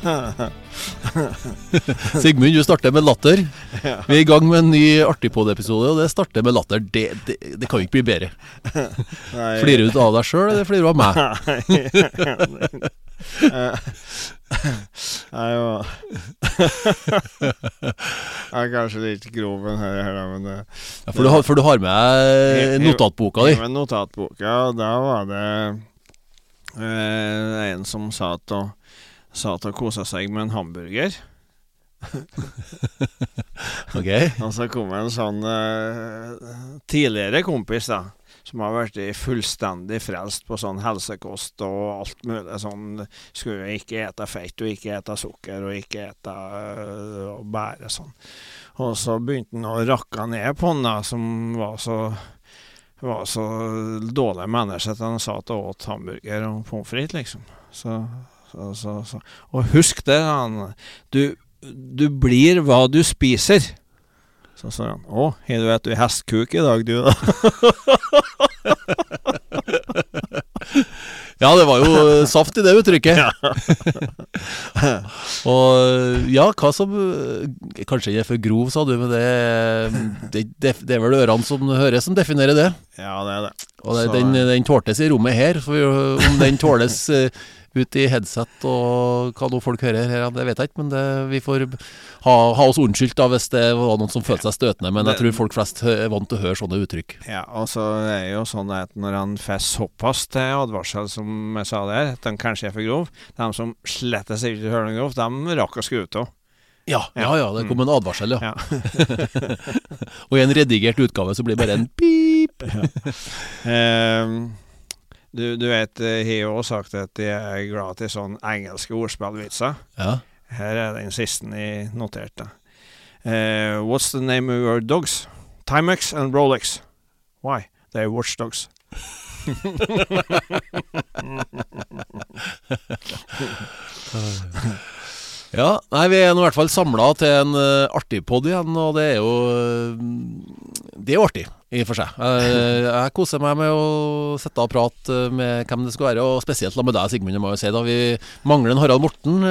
Sigmund, du starter med latter. Vi er i gang med en ny Artigpod-episode, og det starter med latter. Det, det, det kan jo ikke bli bedre. Flirer du av deg sjøl, eller flirer du av meg? Nei, jo Jeg er kanskje litt grov den her, her, men det Ja, for, du har, for du har med notatboka di. Med notatboka, da var det eh, en som sa at å Sa at å kose seg med en hamburger. Ok? Og så kom en sånn uh, tidligere kompis, da. Som har vært fullstendig frelst på sånn helsekost og alt mulig sånn. Skulle ikke ete fett og ikke ete sukker og ikke ete øh, og bære sånn. Og så begynte han å rakke ned på han da, som var så var så dårlig menneske at han sa at han åt hamburger og pommes frites, liksom. Så, så, så, så. Og husk det, han. Du, du blir hva du spiser. Så sa han Å, har du spist hestkuk i dag, du, da? Ja, det var jo saft i det uttrykket. og ja, hva som Kanskje jeg er for grov, sa du, men det, det, det, er vel ørene som hører, som definerer det. Ja, det er det. Og det, den, den tåltes i rommet her. For om den tåles eh, ut i headset og hva nå folk hører her, det vet jeg ikke. Men det, vi får ha, ha oss unnskyldt da hvis det var noen som følte seg støtende. Men jeg tror folk flest er vant til å høre sånne uttrykk. Ja, og så er det jo sånn at når han får såpass til advarsel som jeg sa der, at han kanskje er for grov, de som slett ikke hører noe grovt, de rakk å skru ut av. Ja, ja, ja, det kom en advarsel, ja. Ja. og i en redigert utgave så blir det bare en pip. Ehm, du, du vet, jeg har jo sagt at jeg er glad til sånne engelske ordspillvitser. Ja. Her er den siste jeg noterte. Uh, what's the name of your dogs? Timex and Rolex. Why? They're watchdogs. Ja, nei, vi er nå i hvert fall samla til en uh, artig pod igjen, og det er jo eh, Det er jo artig, i og for seg. Jeg, koser meg med å sitte og prate eh, med hvem det skal være, og spesielt med deg, Sigmund. Jeg må jo si da Vi mangler en Harald Morten.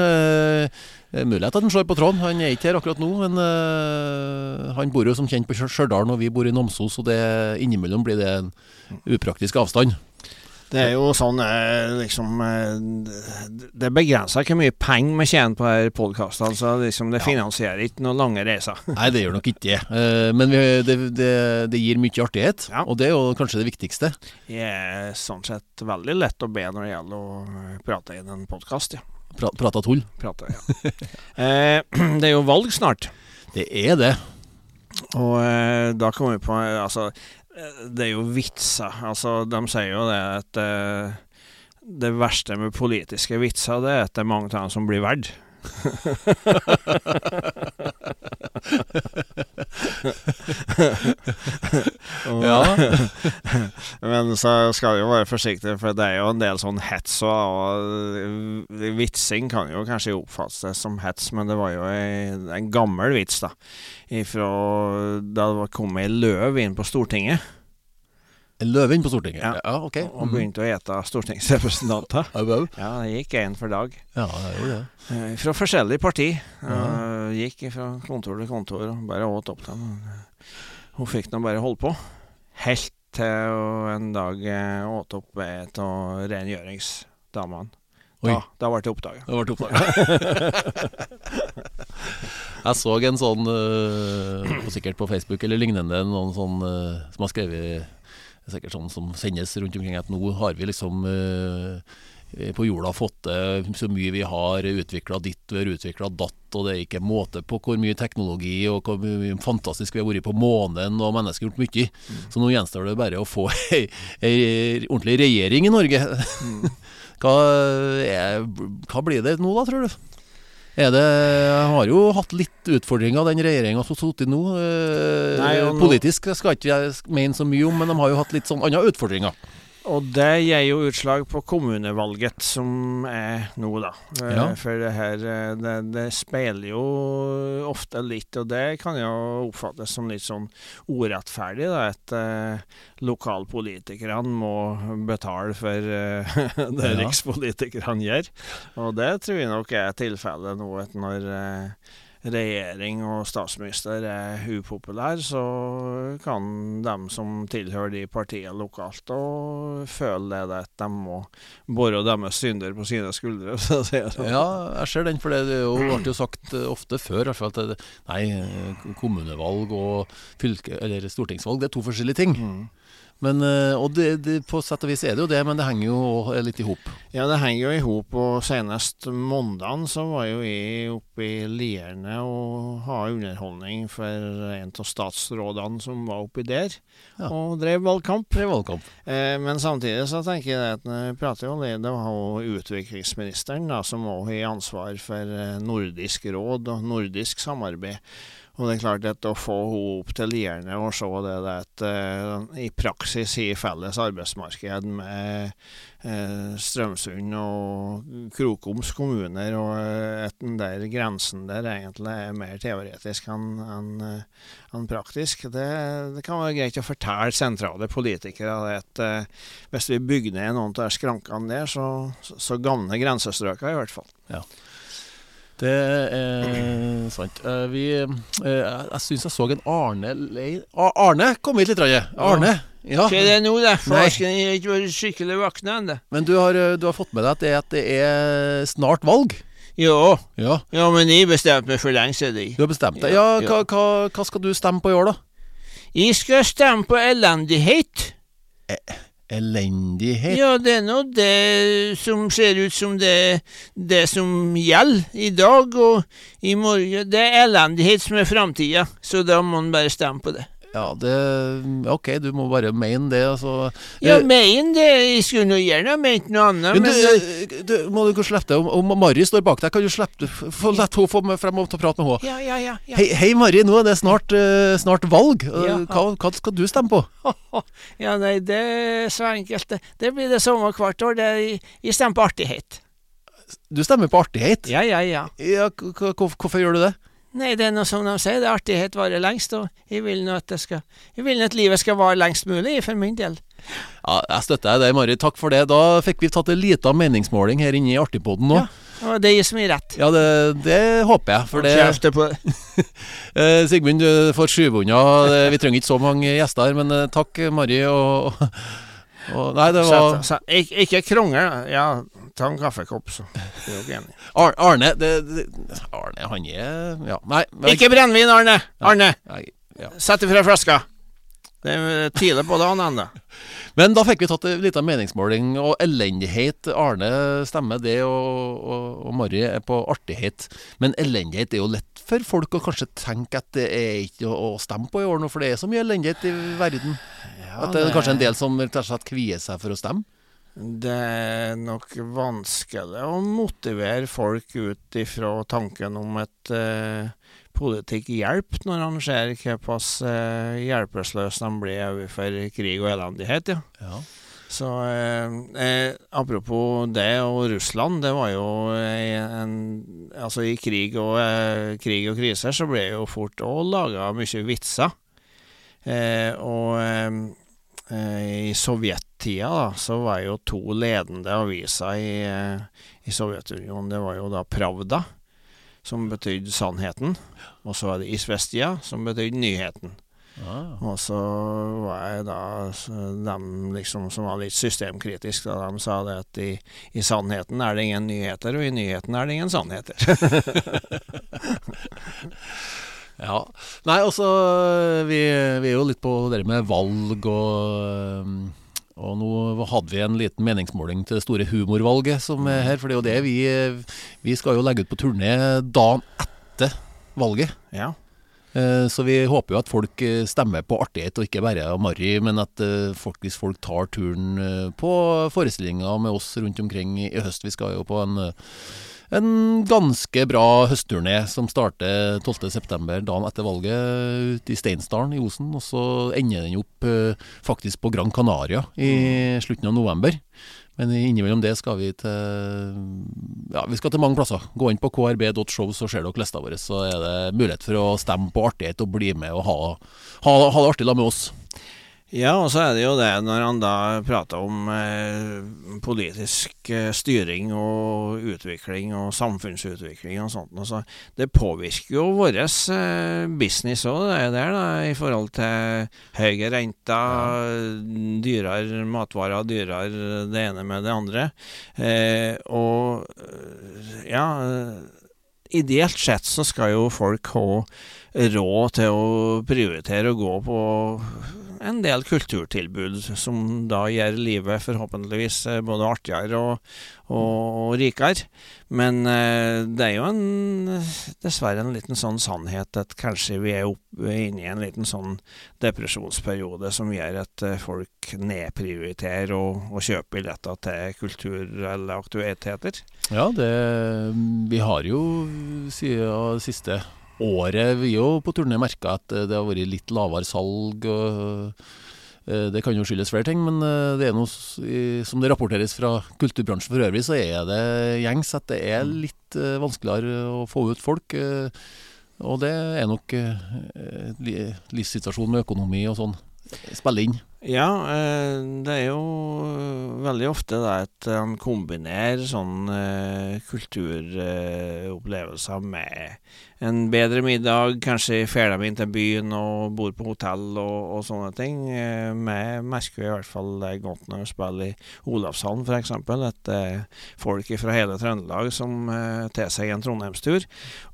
Mulig at han slår på tråden. Han er ikke her akkurat nå, men eh, han bor jo som kjent på Stjør- Stjørdal, og vi bor i Namsos, og det, innimellom blir det en upraktisk avstand. Det er jo sånn eh, liksom eh, Det begrenser hvor mye penger vi tjener på disse podkastene. Så liksom, det finansierer ikke noen lange reiser. Nei, det gjør nok ikke det. Eh, Men vi, det, det, det gir mye artighet, Ja. og det er jo kanskje det viktigste. Det er sånn sett veldig lett å be når det gjelder å prate i en podkast. Ja. Pra, prata tull. Prate, ja. det er jo valg snart. Det er det. Og da kommer vi på Altså, det er jo vitser. Altså, de sier jo det at uh, det verste med politiske vitser, det er at det er mange av dem som blir verd. Men så skal vi jo være forsiktig, for det er jo en del sånn hets og, Vitsing kan jo kanskje oppfattes som hets, men det var jo en gammel vits, da. Ifra da det var kommet ei løv inn på Stortinget En løve inn på Stortinget. Ja. Ja, ok. og begynte å ete stortingsrepresentanter. Ja, det gikk én for dag. Ja, det gjorde det. Eh, Fra forskjellige parti. Ja. Eh, Gikk fra kontor til kontor og bare åt opp dem. Hun fikk nå bare holde på. Helt til en dag eh, åt opp et av rengjøringsdamene. Oi. Da, da ble det oppdaga. Det ble oppdaget. Jeg så en sånn, sikkert på Facebook eller lignende, noen sånn som har skrevet Sikkert sånn som sendes rundt omkring at nå har vi liksom eh, på jorda fått til så mye vi har utvikla ditt, vi har utvikla datt, og det er ikke måte på hvor mye teknologi og hvor mye fantastisk vi har vært på månen, og mennesker har gjort mye. Så nå gjenstår det bare å få ei, ei ordentlig regjering i Norge. Hva, er, hva blir det nå, da, tror du? Det, jeg har jo hatt litt utfordringer, den regjeringa som sitter nå. Eh, Nei, Politisk skal ikke jeg mene så mye om, men de har jo hatt litt sånn andre utfordringer. Og det gir jo utslag på kommunevalget som er nå, da. Eh, Ja. For det her eh, det, det speiler jo ofte litt, og det kan jo oppfattes som litt sånn urettferdig, da. At eh, lokalpolitikerne må betale for eh, det Ja. rikspolitikerne gjør. Og det tror jeg nok er tilfellet nå, når eh, regjering og statsminister er upopulær, så kan dem som tilhører de partiene lokalt, og føle det at de må bore deres synder på sine skuldre. Sånn. Ja, jeg ser den, for det ble jo sagt eh, ofte før at nei, eh, kommunevalg og fylke, eller stortingsvalg, det er to forskjellige ting. Mm. Men, eh, og det, det, på sett og vis er det jo det, men det henger jo litt i hop. Ja, det henger jo i hop, og senest mandag så var jo jeg oppe i Lierne og hadde underholdning for en av statsrådene som var oppi der, Ja. og drev valgkamp. Er valgkamp. Eh, men samtidig så tenker jeg at når jeg prater jo litt, det var jo utviklingsministeren da, som òg har ansvar for eh, Nordisk råd og nordisk samarbeid. Og det er klart at å få henne opp til Lierne og se det, det at eh, i praksis i felles arbeidsmarked med eh, Strømsund og Krokoms kommuner, og eh, at den der grensen der egentlig er mer teoretisk enn enn, enn praktisk, det, det kan være greit å fortelle sentrale politikere at hvis vi bygger ned noen av skrankene der, så, så, gagner grensestrøkene i hvert fall. Det er sant. Eh, Vi, eh, jeg syns jeg så en Arne Lei... Ah, Arne kom hit litt, Arne. Ja. Hva er det nå, da? Farsken, har ikke vært skikkelig våkna ennå. Men du har, eh, du har fått med deg at det, at det er snart valg? Ja, Ja. ja, men jeg bestemte meg for lenge siden. Du har bestemt deg. Ja, hva, hva, hva skal du stemme på i år, da? Jeg skal stemme på elendighet. Elendighet. Ja, det er nå det som ser ut som det, det som gjelder i dag og i morgen. Det er elendighet som er framtida, så da må en bare stemme på det. Ja, det Ok, du må bare mene det, altså. Ja, mene men det Jeg skulle nå gjerne ment noe annet, Men men, du, eh, du, må du ikke slippe det? Om, om Mari står bak deg, kan du slippe? Få La henne få frem og ta prat med henne. Ja, ja, ja. ja. Hei, hei Mari, nå er det snart, eh, snart valg. Eh, Ja. Hva, hva skal du stemme på? ja, nei, det er så enkelt. det. Blir det samme hvert år. Det er i stemmer på artighet. Du stemmer på artighet. Ja, ja, ja. Ja, hvorfor gjør du det? Nei, det er noe som de sier, det artighet varer lengst, og jeg vil nå at det skal Jeg vil at livet skal vare lengst mulig, for min del. Ja, Jeg støtter deg, Mari. Takk for det. Da fikk vi tatt en liten meningsmåling her inne i Artigpodden nå. Ja. Og det gir så mye rett. Ja, det, det håper jeg. For det på det. eh, Sigmund, du får skyve unna. Vi trenger ikke så mange gjester her, men eh, takk, Mari. Og, og, Nei, det var ikke krongel. Ja, ta en kaffekopp, er dere enige. Ar Arne det, det, Arne, han er Ja, nei. men- Ikke brennevin, Arne! Arne, nei ja. sett ifra flaska. Det er tidlig på dagen ennå. Men da fikk vi tatt en liten meningsmåling, og elendighet Arne stemmer det, og, og, og Mari er på artighet. Men elendighet er jo lett for folk å kanskje tenke at det er ikke å, å stemme på i år nå, for det er så mye elendighet i verden. at det er kanskje en del som rett og slett kvier seg for å stemme. Det er nok vanskelig å motivere folk ut ifra tanken om at eh, politikk hjelper, når han ser såpass eh, hjelpeløse de blir overfor krig og elendighet. ja. Ja. Så eh, eh, apropos det og Russland, det var jo en Altså i krig og, eh, krig og kriser så ble jo fort òg laga mye vitser. Eh, og eh, eh, sovjettida da, så var jo to ledende aviser i, eh, i Sovjetunionen. Det var jo da Pravda, som betydde sannheten. Og så var det Isvestia, som betydde nyheten. Ah. Og så var jeg da de liksom som var litt systemkritiske, da de sa det at i, i sannheten er det ingen nyheter, og i nyheten er det ingen sannheter. Ja. Nei, altså vi, vi er jo litt på det med valg og nå hadde vi en liten meningsmåling til det store humorvalget som er her. For det er jo det vi Vi skal jo legge ut på turné dagen etter valget. ja. Eh, Så vi håper jo at folk eh, stemmer på artighet, og ikke bare marry, men at eh, folk, hvis folk tar turen på forestillinger med oss rundt omkring i høst Vi skal jo på en, en ganske bra høstturné som starter 12.9., dagen etter valget, ute i Steinsdalen i Osen. Og så ender den opp eh, faktisk på Gran Canaria i slutten av november. Men innimellom det skal vi til Ja, vi skal til mange plasser. Gå inn på krb.show, så ser dere lista vår. Så er det mulighet for å stemme på artighet og bli med og ha, ha, ha det artig sammen med oss. Ja, og så er det jo det når han da prater om eh, politisk eh, styring og utvikling og samfunnsutvikling og sånt. Altså, det påvirker jo vår eh, business òg, det der, da, i forhold til høye renter, dyrere matvarer, dyrere det ene med det andre. Eh, og ja Ideelt sett så skal jo folk ha råd til å prioritere å gå på en del kulturtilbud som da gjør livet forhåpentligvis eh, både artigere og, og, rikere. Men eh, det er jo en, dessverre en liten sånn sannhet at kanskje vi er inne i en liten sånn depresjonsperiode som gjør at eh, folk nedprioriterer og, og kjøper billetter til kulturelle aktiviteter. Ja, det, vi har jo siden siste året vi jo på turné merka at eh, det har vært litt lavere salg. og eh, Det kan jo skyldes flere ting, men eh, det er noe, som det rapporteres fra kulturbransjen for øvrig, så er det gjengs at det er litt vanskeligere å få ut folk. Og det er nok livssituasjonen med økonomi og sånn spiller inn. Ja, det er jo veldig ofte det at han kombinerer sånne kulturopplevelser med en bedre middag, kanskje fer dem inn til byen og bor på hotell og, og sånne ting. Vi eh, merker i hvert fall det godt når vi spiller i Olavshallen f.eks. At det er folk fra hele Trøndelag som eh, tar seg en trondheimstur.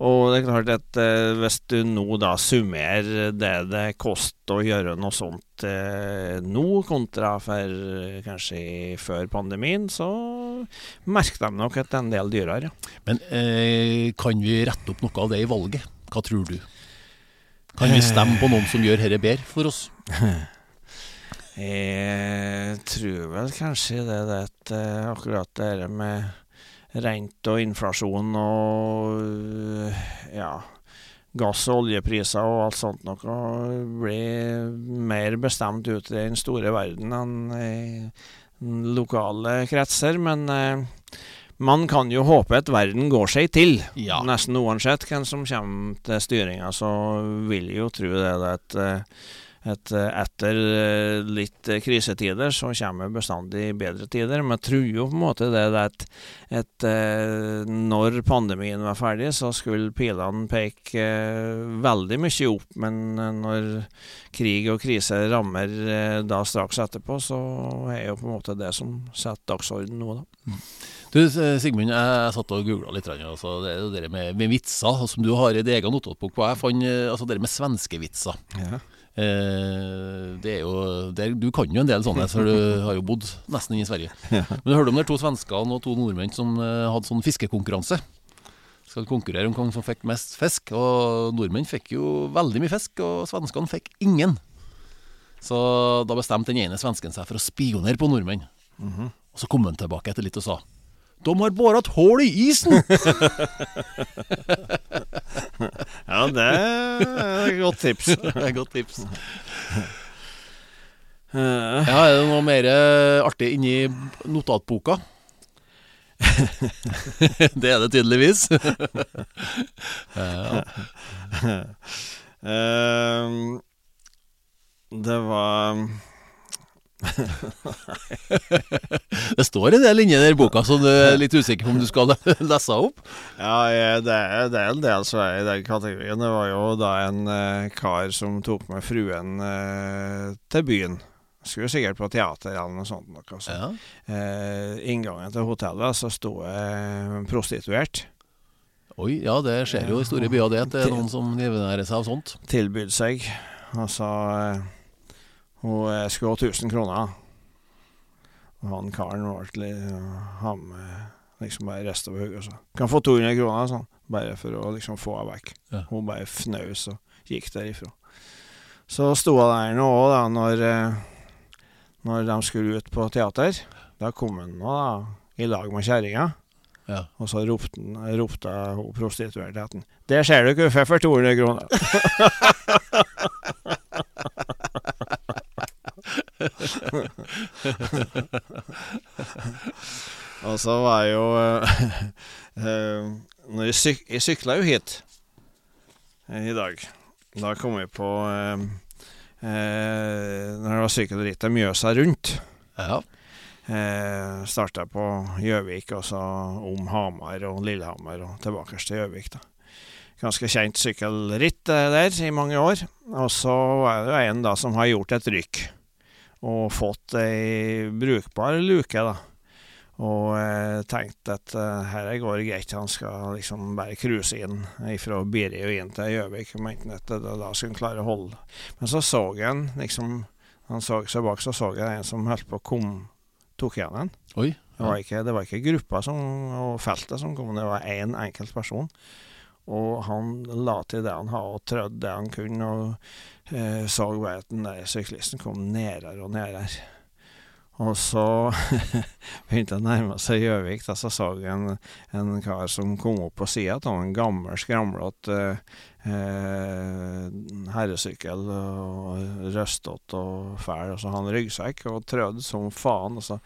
Og det er klart at eh, hvis du nå da summerer det det koster å gjøre noe sånt eh, nå, kontra for eh, kanskje før pandemien, så merker de nok at det er en del dyrere. Men eh, kan vi rette opp noe av det i valget? Hva tror du? Kan vi stemme på noen som gjør dette bedre for oss? Jeg tror vel kanskje det det uh, akkurat det med rente og inflasjon og ja, gass- og oljepriser og alt sånt noe blir mer bestemt ut i den store verden enn i lokale kretser. Men uh, man kan jo håpe at verden går seg til. Ja. Nesten uansett hvem som kommer til styringa, så vil jeg jo tro det at, at etter litt krisetider så kommer bestandig bedre tider. Men jeg tror jo på en måte det at, at når pandemien var ferdig, så skulle pilene peke veldig mye opp. Men når krig og krise rammer da straks etterpå, så er jo på en måte det som setter dagsorden nå, da. Mm. Du Sigmund, jeg, satt og googla litt. Altså, det er jo det med, med, vitser som du har i din egen notatbok. Jeg fant eh, altså, det med svenskevitser. Ja. Eh, det er jo, det er, du kan jo en del sånne, for du har jo bodd nesten i Sverige. Men du hørte om de to svenskene og to nordmenn som uh, hadde sånn fiskekonkurranse. Skal konkurrere om hvem som fikk mest fisk. Og nordmenn fikk jo veldig mye fisk, og svenskene fikk ingen. Så da bestemte den ene svensken seg for å spionere på nordmenn. Mm -hmm. Og så kom han tilbake etter litt og sa de har boret et hull i isen! ja, det er et godt tips. det er et godt tips. Ja, Er det noe mer artig inni notatboka? det er det tydeligvis. ja. Uh, det var det står en del inni der boka, så du er litt usikker på om du skal lese opp? Ja, det er, det er en del som er i den kategorien. Det var jo da en eh, kar som tok med fruen eh, til byen. Skulle sikkert på teater eller noe sånt. Nok, altså. ja. eh, inngangen til hotellet så sto jeg prostituert. Oi, ja det skjer jo i store byer det. Det er noen som livnærer seg av sånt. Tilbød seg. Altså hun eh, skulle ha 1000 kroner. Og han karen ble Han liksom bare rista på hodet og sa Kan få 200 kroner, sånn. Bare for å liksom få henne vekk. Ja. Hun bare fnaus og gikk derifra. Så sto hun der nå òg, da, når, eh, når de skulle ut på teater. Da kom han nå, da, i lag med kjerringa. Ja. Og så ropte, ropte hun prostituerte etter ham Der ser du Guffe for 200 kroner. og så var jo eh, eh, når jeg, syk jeg sykla jo hit eh, i dag. Da kom jeg på eh, Når det var sykkelrittet Mjøsa rundt. ja. Eh, Starta på Gjøvik, og så om Hamar og Lillehammer og tilbake til Gjøvik. da. Ganske kjent sykkelritt der i mange år. Og så er det en da som har gjort et rykk og fått ei brukbar luke, da. Og eh, tenkte at eh, her går det greit, han skal liksom bare cruise inn fra Biri og inn til Gjøvik. Mente at det da skulle han klare å holde. Men så så han liksom Han så seg bak, så så jeg en som holdt på å komme tok igjen en. Oi. Det var ikke, det var ikke gruppa som, og feltet som kom, det var én en enkelt person. Og han la til det han hadde, og trødde det han kunne, og eh, så bare at den der syklisten kom nærere og nærere. Og så begynte han å nærme seg Gjøvik, da så så jeg en, en kar som kom opp på sida av en gammel, skramlete eh, herresykkel, og røstete og fæl, og så hadde han ryggsekk og trødd som faen, og så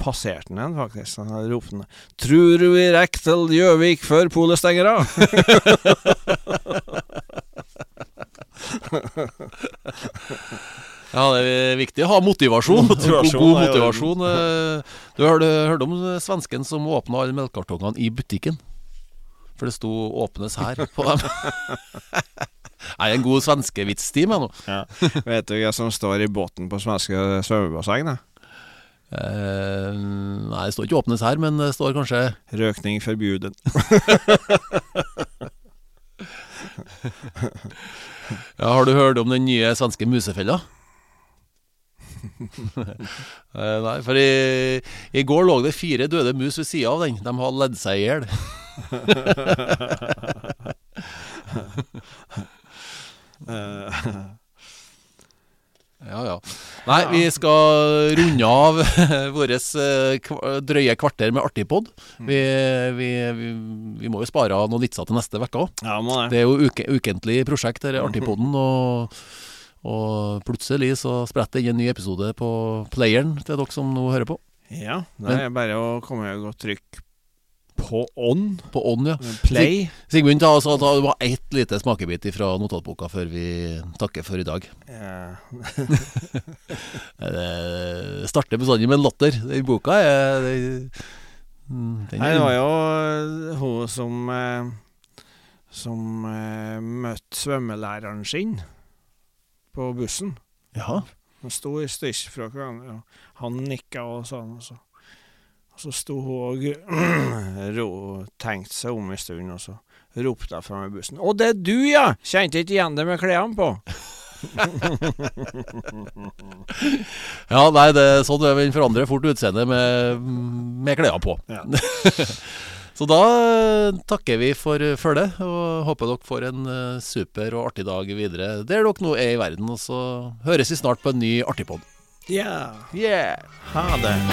passerte han en faktisk, og så ropte han 'Trur vi rekker til Gjøvik før polet stenger av?' Ja, det er viktig å ha motivasjon. Motivasjon, God motivasjon. eh. Du hørte, hørte om svensken som åpna alle melkekartongene i butikken? For det sto 'åpnes her' på dem. Nei, en god svenskevitstime nå. Ja. Vet du hva som står i båten på svenske svømmebasseng? Eh, nei, det står ikke 'åpnes her', men det står kanskje Røkning forbuden. Ja, Har du hørt om den nye svenske musefella? Eh, nei, for i, i går lå det fire døde mus ved sida av den. De hadde ledd seg i hjel. Eh, Ja, ja. Nei, vi skal runde av vårt drøye kvarter med Artigpod. Vi, vi, vi, vi må jo spare av noen vitser til neste uke òg. ja, det. Er jo uke, ukentlig prosjekt, dette Artigpodden. Og, og plutselig så spretter det en ny episode på playeren til dere som nå hører på. Ja, det er bare å komme godt trykk på on. På On, ja. Play. Sigmund, ta, altså, ta bare ett lite smakebit fra notatboka før vi takker for i dag. Yeah. Det starter bestandig med en latter. Den boka er det, mm, den Nei, er- det var jo eh, hun som eh, Som eh, møtte svømmelæreren sin på bussen. Ja. Han sto i stysj fra hverandre, og han nikka og sånn. Og så, og så sto hun og tenkte seg om en stund, og så ropte hun fra bussen 'Å, det er du, ja! Kjente ikke igjen det med klærne på'. ja, nei, det er sånn vil forandre fort utseendet med, med klærne på. Ja. Så da eh, takker vi for følget, og håper dere får en eh, super og artig dag videre der dere nå er i verden. Og så høres vi snart på en ny Artigpod. Ja. Yeah. Yeah. Ha